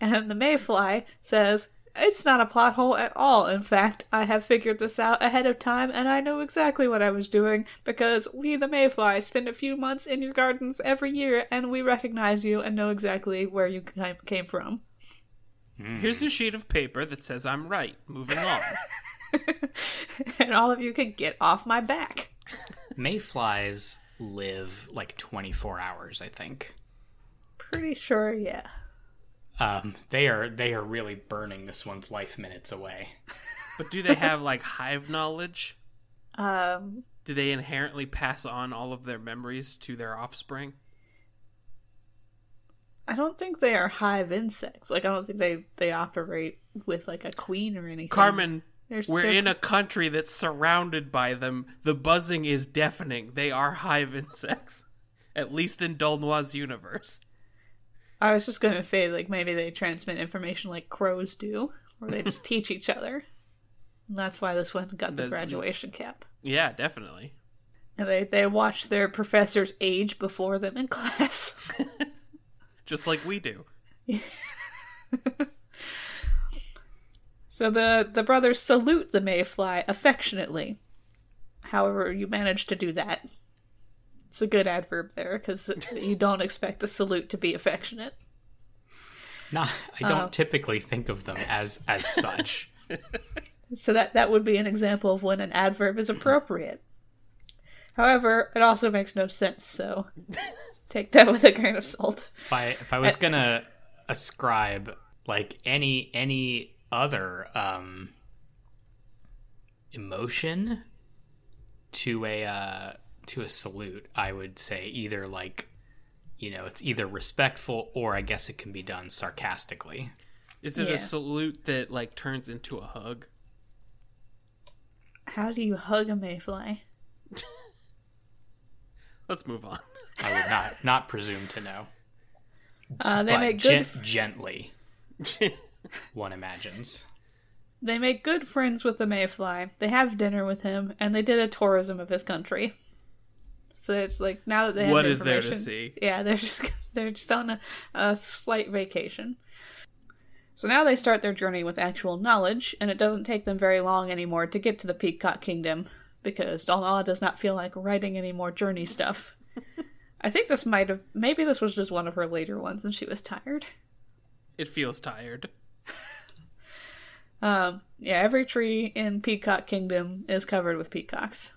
B: And the mayfly says, "It's not a plot hole at all. In fact, I have figured this out ahead of time and I know exactly what I was doing because we the mayfly spend a few months in your gardens every year and we recognize you and know exactly where you came- came from." Hmm.
C: Here's a sheet of paper that says I'm right. Moving on. [LAUGHS] [LAUGHS]
B: and all of you can get off my back.
E: Mayflies live like 24 hours, I think.
B: Pretty sure, yeah.
E: Um, they are they are really burning this one's life minutes away. [LAUGHS]
C: But do they have like hive knowledge?
B: Um,
C: Do they inherently pass on all of their memories to their offspring?
B: I don't think they are hive insects. Like, I don't think they they operate with like a queen or anything.
C: Carmen,
B: There's,
C: We're
B: there-
C: in a country that's surrounded by them. The buzzing is deafening. They are hive [LAUGHS] insects. At least in d'Aulnoy's universe.
B: I was just gonna say, like maybe they transmit information like crows do, or they just [LAUGHS] teach each other. And that's why this one got the,
C: The-
B: graduation cap.
C: Yeah, definitely.
B: And they they watch their professors age before them in [LAUGHS] class. [LAUGHS]
C: Just like we do.
B: so the the brothers salute the mayfly affectionately. However, you manage to do that. It's a good adverb there because you don't expect a salute to be affectionate.
E: Not, I don't
B: Oh.
E: typically think of them as as such. [LAUGHS]
B: So that that would be an example of when an adverb is appropriate. However, it also makes no sense, so [LAUGHS] take that with a grain of salt.
E: if I if I was gonna ascribe like any any other um emotion to a uh to a salute, I would say either like you know, it's either respectful or I guess it can be done sarcastically.
C: Is it
B: Yeah.
C: a salute that like turns into a hug?
B: How do you hug a mayfly? [LAUGHS]
C: Let's move on.
E: I would not not presume to know.
B: Uh, they
E: but
B: make
E: gen-
B: good
E: gently, [LAUGHS] one imagines.
B: they make good friends with the mayfly. They have dinner with him, and they did a tourism of his country. So it's like now that they have
C: What is there to
B: information-
C: see?
B: Yeah, [LAUGHS] they're just they're just on a, a slight vacation. So now they start their journey with actual knowledge, and it doesn't take them very long anymore to get to the Peacock Kingdom because d'Aulnoy does not feel like writing any more journey stuff. [LAUGHS] I think this might have maybe this was just one of her later ones and she was tired.
C: It feels tired. [LAUGHS]
B: Um, yeah, every tree in Peacock Kingdom is covered with peacocks.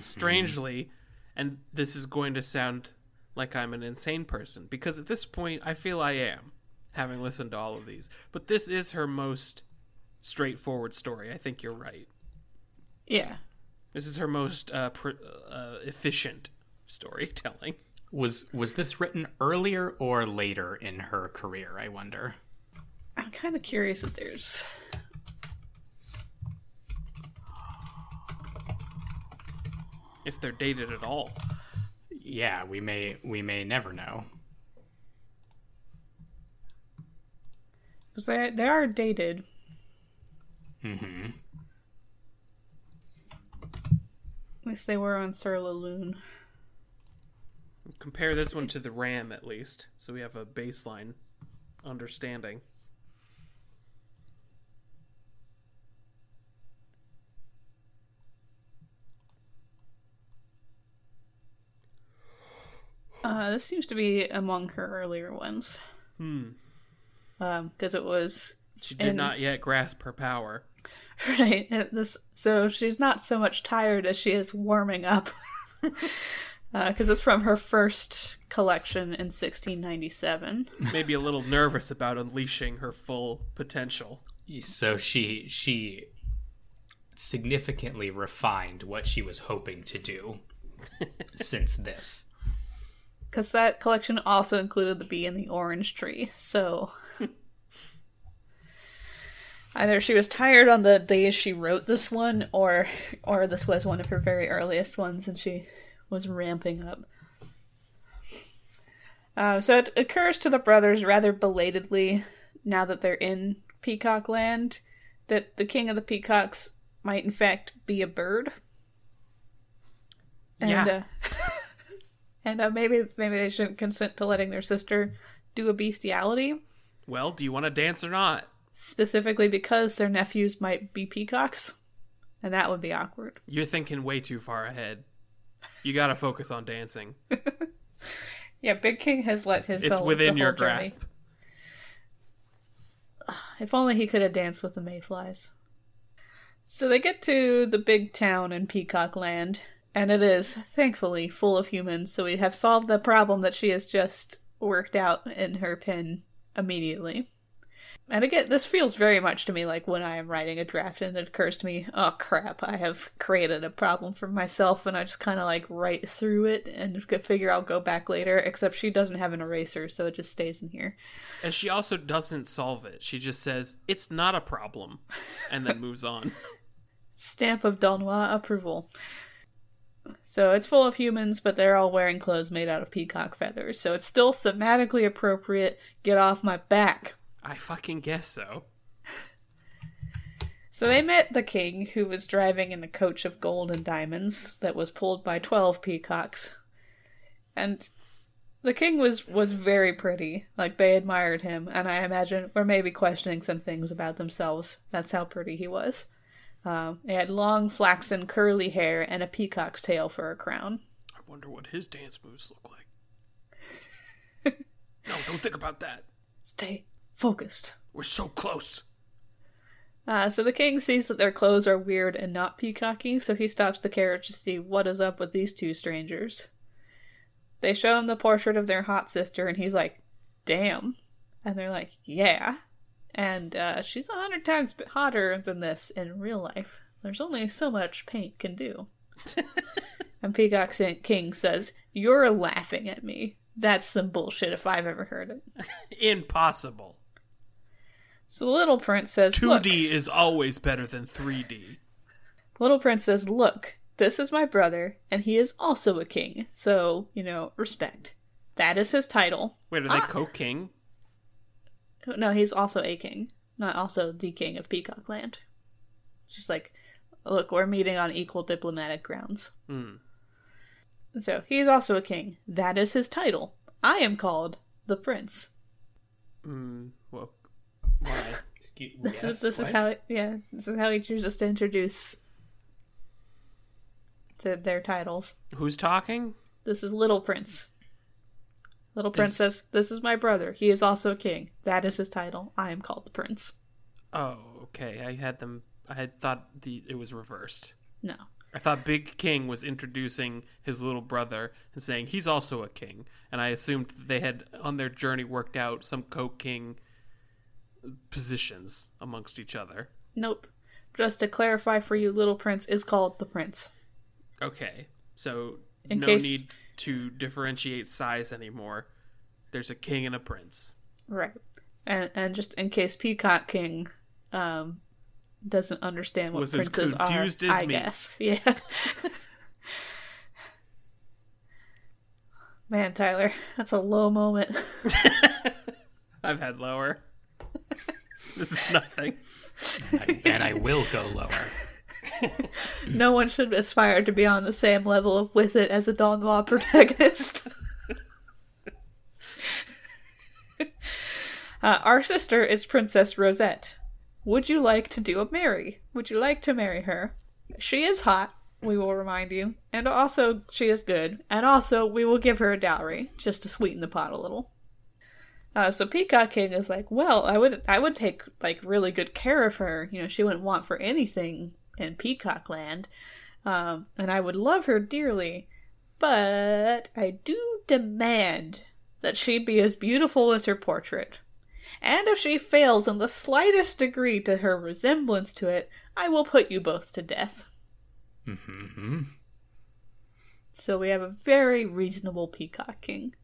C: Strangely, and this is going to sound like I'm an insane person because at this point I feel I am, having listened to all of these. But this is her most straightforward story. I think you're right.
B: Yeah,
C: This is her most uh, pr- uh, efficient storytelling.
E: Was was this written earlier or later in her career? I wonder.
B: I'm kind of curious if there's.
C: If they're dated at all.
E: Yeah, we may we may never know.
B: Because they they are dated.
E: Mm-hmm.
B: At least they were on SurLaLune.
C: Compare this one to the Ram at least, so we have a baseline understanding.
B: Uh, this seems to be among her earlier ones.
C: Hmm.
B: Um, because it was
C: She did
B: And-
C: not yet grasp her power. [LAUGHS]
B: right. This so she's not so much tired as she is warming up. [LAUGHS] Because it's from her first collection in 1697. [LAUGHS]
C: Maybe a little nervous about unleashing her full potential.
E: So she she significantly refined what she was hoping to do since this.
B: Because that collection also included the bee and the orange tree. So [LAUGHS] either she was tired on the days she wrote this one, or or this was one of her very earliest ones, and she was ramping up. Uh, so it occurs to the brothers rather belatedly, now that they're in Peacock Land, that the king of the peacocks might in fact be a bird. And,
C: Yeah.
B: uh, [LAUGHS] and uh, maybe maybe they shouldn't consent to letting their sister do a bestiality,
C: Well, do you want to dance or not?
B: specifically because their nephews might be peacocks, and that would be awkward.
C: You're thinking way too far ahead. You got to focus on dancing. [LAUGHS]
B: Yeah, Big King has let his.
C: It's within your
B: whole journey.
C: grasp.
B: If only he could have danced with the mayflies. So they get to the big town in Peacock Land, and it is, thankfully, full of humans, so we have solved the problem that she has just worked out in her pen immediately. And again, this feels very much to me like when I am writing a draft and it occurs to me, oh crap, I have created a problem for myself and I just kind of like write through it and figure I'll go back later, except she doesn't have an eraser, so it just stays in here.
C: And she also doesn't solve it. She just says, it's not a problem, and then moves on. [LAUGHS]
B: Stamp of d'Aulnoy approval. So it's full of humans, but they're all wearing clothes made out of peacock feathers, so it's still thematically appropriate. Get off my back.
C: I fucking guess so.
B: So they met the king, who was driving in a coach of gold and diamonds that was pulled by twelve peacocks. And the king was was very pretty. Like they admired him, and I imagine were maybe questioning some things about themselves. That's how pretty he was. Um, he had long, flaxen, curly hair and a peacock's tail for a crown.
C: I wonder what his dance moves look like. [LAUGHS] no, don't think about that.
B: Stay focused.
C: We're so close.
B: Uh, so the king sees that their clothes are weird and not peacocky, so he stops the carriage to see what is up with these two strangers. They show him the portrait of their hot sister, and he's like, damn. And they're like, yeah. And uh, she's a hundred times hotter than this in real life. There's only so much paint can do. [LAUGHS] and Peacock King says, You're laughing at me. That's some bullshit if I've ever heard it. [LAUGHS]
C: Impossible.
B: So little prince says,
C: 2D
B: Look.
C: is always better than 3D.
B: Little prince says, Look, this is my brother, and he is also a king. So, you know, respect. That is his title.
C: Wait, are they co-king?
B: No, he's also a king, not also the king of Peacock Land. It's just like, look, we're meeting on equal diplomatic grounds.
C: Hmm.
B: So he's also a king. That is his title. I am called the prince.
C: Hmm. Well, why? [LAUGHS]
D: Excuse,
B: This
D: yes,
B: is this is how yeah this is how he chooses to introduce the, their titles.
C: Who's talking?
B: This is Little Prince. Little princess,
C: Is-
B: "This is my brother. He is also a king. That is his title. I am called the prince."
C: Oh, okay. I had them. I had thought the it was reversed.
B: No,
C: I thought Big King was introducing his little brother and saying he's also a king, and I assumed that they had on their journey worked out some co-king positions amongst each other.
B: nope. Just to clarify for you, Little Prince is called the prince.
C: Okay, so
B: In
C: no
B: case-
C: need to differentiate size anymore. There's a king and a prince.
B: Right. And and just in case Peacock King um doesn't understand what
C: Was as
B: princes
C: confused
B: are,
C: as
B: I
C: me.
B: guess. [LAUGHS] Yeah. Man, Tyler, that's a low moment. [LAUGHS]
C: I've had lower. [LAUGHS] this is nothing.
E: and I will go lower. [LAUGHS]
B: no one should aspire to be on the same level of with it as a d'Aulnoy protagonist. uh, our sister is Princess Rosette. Would you like to do a marry? Would you like to marry her? She is hot, we will remind you, and also she is good, and also we will give her a dowry just to sweeten the pot a little. Uh, so Peacock King is like, well, I would, I would take like really good care of her. You know, she wouldn't want for anything in Peacock Land, um, and I would love her dearly. But I do demand that she be as beautiful as her portrait. And if she fails in the slightest degree to her resemblance to it, I will put you both to death.
E: hmm
B: So we have a very reasonable Peacock King.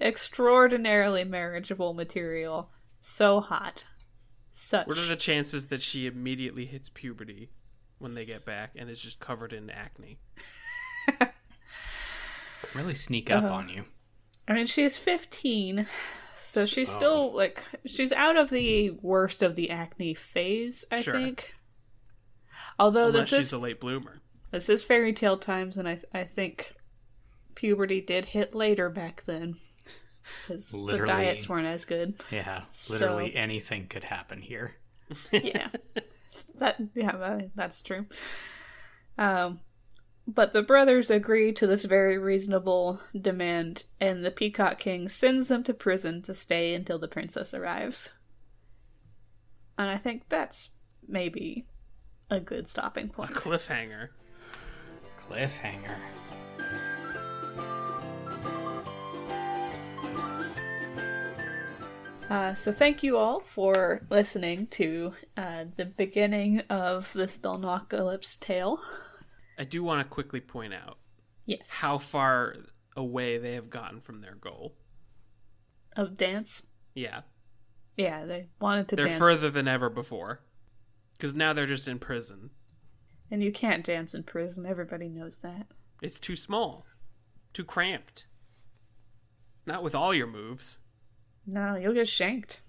B: Extraordinarily marriageable material. So hot. Such.
C: What are the chances that she immediately hits puberty when they get back and is just covered in acne? [LAUGHS]
E: Really sneak up
B: Uh-huh.
E: on you.
B: I mean, she's 15, so she's still, like, she's out of the worst of the acne phase, I
C: Sure.
B: think. Although
C: Unless
B: this
C: she's
B: is,
C: a late bloomer.
B: this is fairy tale times, and I, I think puberty did hit later back then. Because the
E: Literally.
B: diets weren't as good.
E: Yeah,
B: So-
E: literally anything could happen here.
B: yeah [LAUGHS] that yeah that, that's true um but the brothers agree to this very reasonable demand and the peacock king sends them to prison to stay until the princess arrives and i think that's maybe a good stopping point.
C: A
B: point
C: cliffhanger.
E: Cliffhanger.
B: Uh, so thank you all for listening to uh, the beginning of the Spellnocalypse tale.
C: I do want to quickly point out
B: Yes.
C: how far away they have gotten from their goal.
B: of dance?
C: Yeah,
B: Yeah, they wanted to
C: they're
B: dance,
C: further than ever before. Because now they're just in prison.
B: and you can't dance in prison. Everybody knows that.
C: It's too small, too cramped. Not with all your moves.
B: No, you'll get shanked.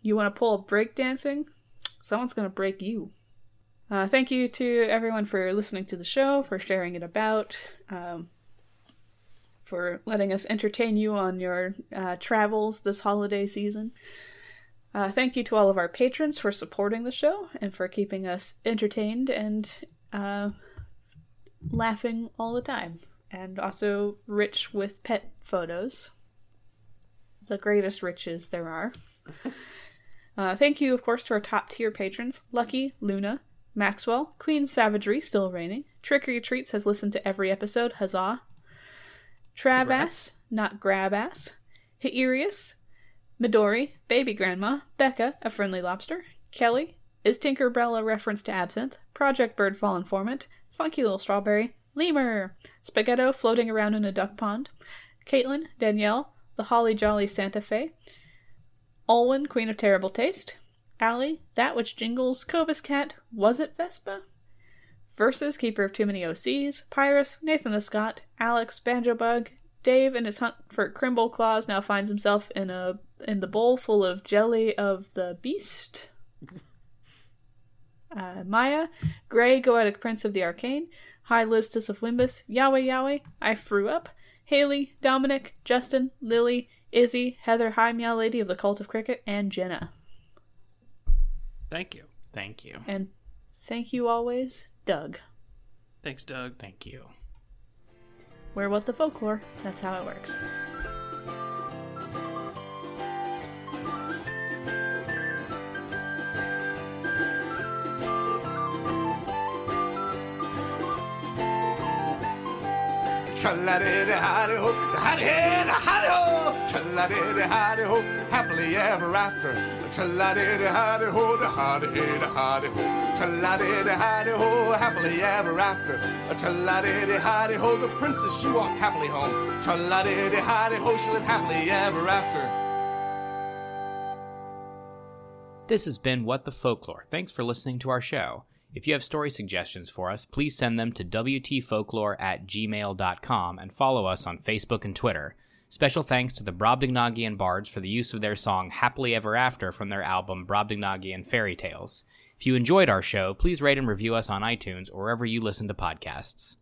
B: you want to pull break dancing? Someone's going to break you. Uh, thank you to everyone for listening to the show, for sharing it about, um, for letting us entertain you on your uh, travels this holiday season. Uh, thank you to all of our patrons for supporting the show and for keeping us entertained and uh, laughing all the time. And also rich with pet photos. The greatest riches there are. [LAUGHS] Uh, thank you, of course, to our top tier patrons Lucky, Luna, Maxwell, Queen Savagery, still reigning. Trickery Treats has listened to every episode, huzzah. Trabass, not Grabass. Hierius, Midori, Baby Grandma, Becca, a friendly lobster, Kelly, is Tinkerbell a reference to absinthe, Project Bird Fall Informant, Funky Little Strawberry, Lemur, Spaghetto floating around in a duck pond, Caitlin, Danielle, the Holly Jolly Santa Fe, Olwen, Queen of Terrible Taste, Allie, That Which Jingles, Cobus Cat, Was It Vespa? Versus Keeper of Too Many OCs, Pyrus, Nathan the Scot, Alex, Banjo Bug, Dave in his hunt for Crimble Claws now finds himself in a in the bowl full of jelly of the beast. [LAUGHS] Uh, Maya, Grey, Goetic Prince of the Arcane, High Listus of Wimbus, Yahweh Yahweh, I Threw Up, Haley, Dominic, Justin, Lily, Izzy, Heather, High Meow Lady of the Cult of Cricket, and Jenna.
C: Thank you.
E: Thank you.
B: And thank you always, Doug.
C: Thanks, Doug.
E: Thank you.
B: We're what the folklore. That's how it works.
A: Tra-la-di-di-hi-di-ho, hi-di-hi-di-hi-di-ho. Tra-la-di-di-hi-di-ho, happily ever after. Tra-la-di-di-hi-di-ho, da-hi-di-hi-di-hi-di-ho. Tra-la-di-di-hi-di-ho, happily ever after. Tra-la-di-di-hi-di-ho, the princess she walked happily home. Tra-la-di-di-hi-di-ho, she lived happily ever after.
E: This has been What the Folklore. Thanks for listening to our show. If you have story suggestions for us, please send them to WTFolklore at gmail.com and follow us on Facebook and Twitter. Special thanks to the Brobdingnagian Bards for the use of their song Happily Ever After from their album Brobdingnagian Fairy Tales. If you enjoyed our show, please rate and review us on iTunes or wherever you listen to podcasts.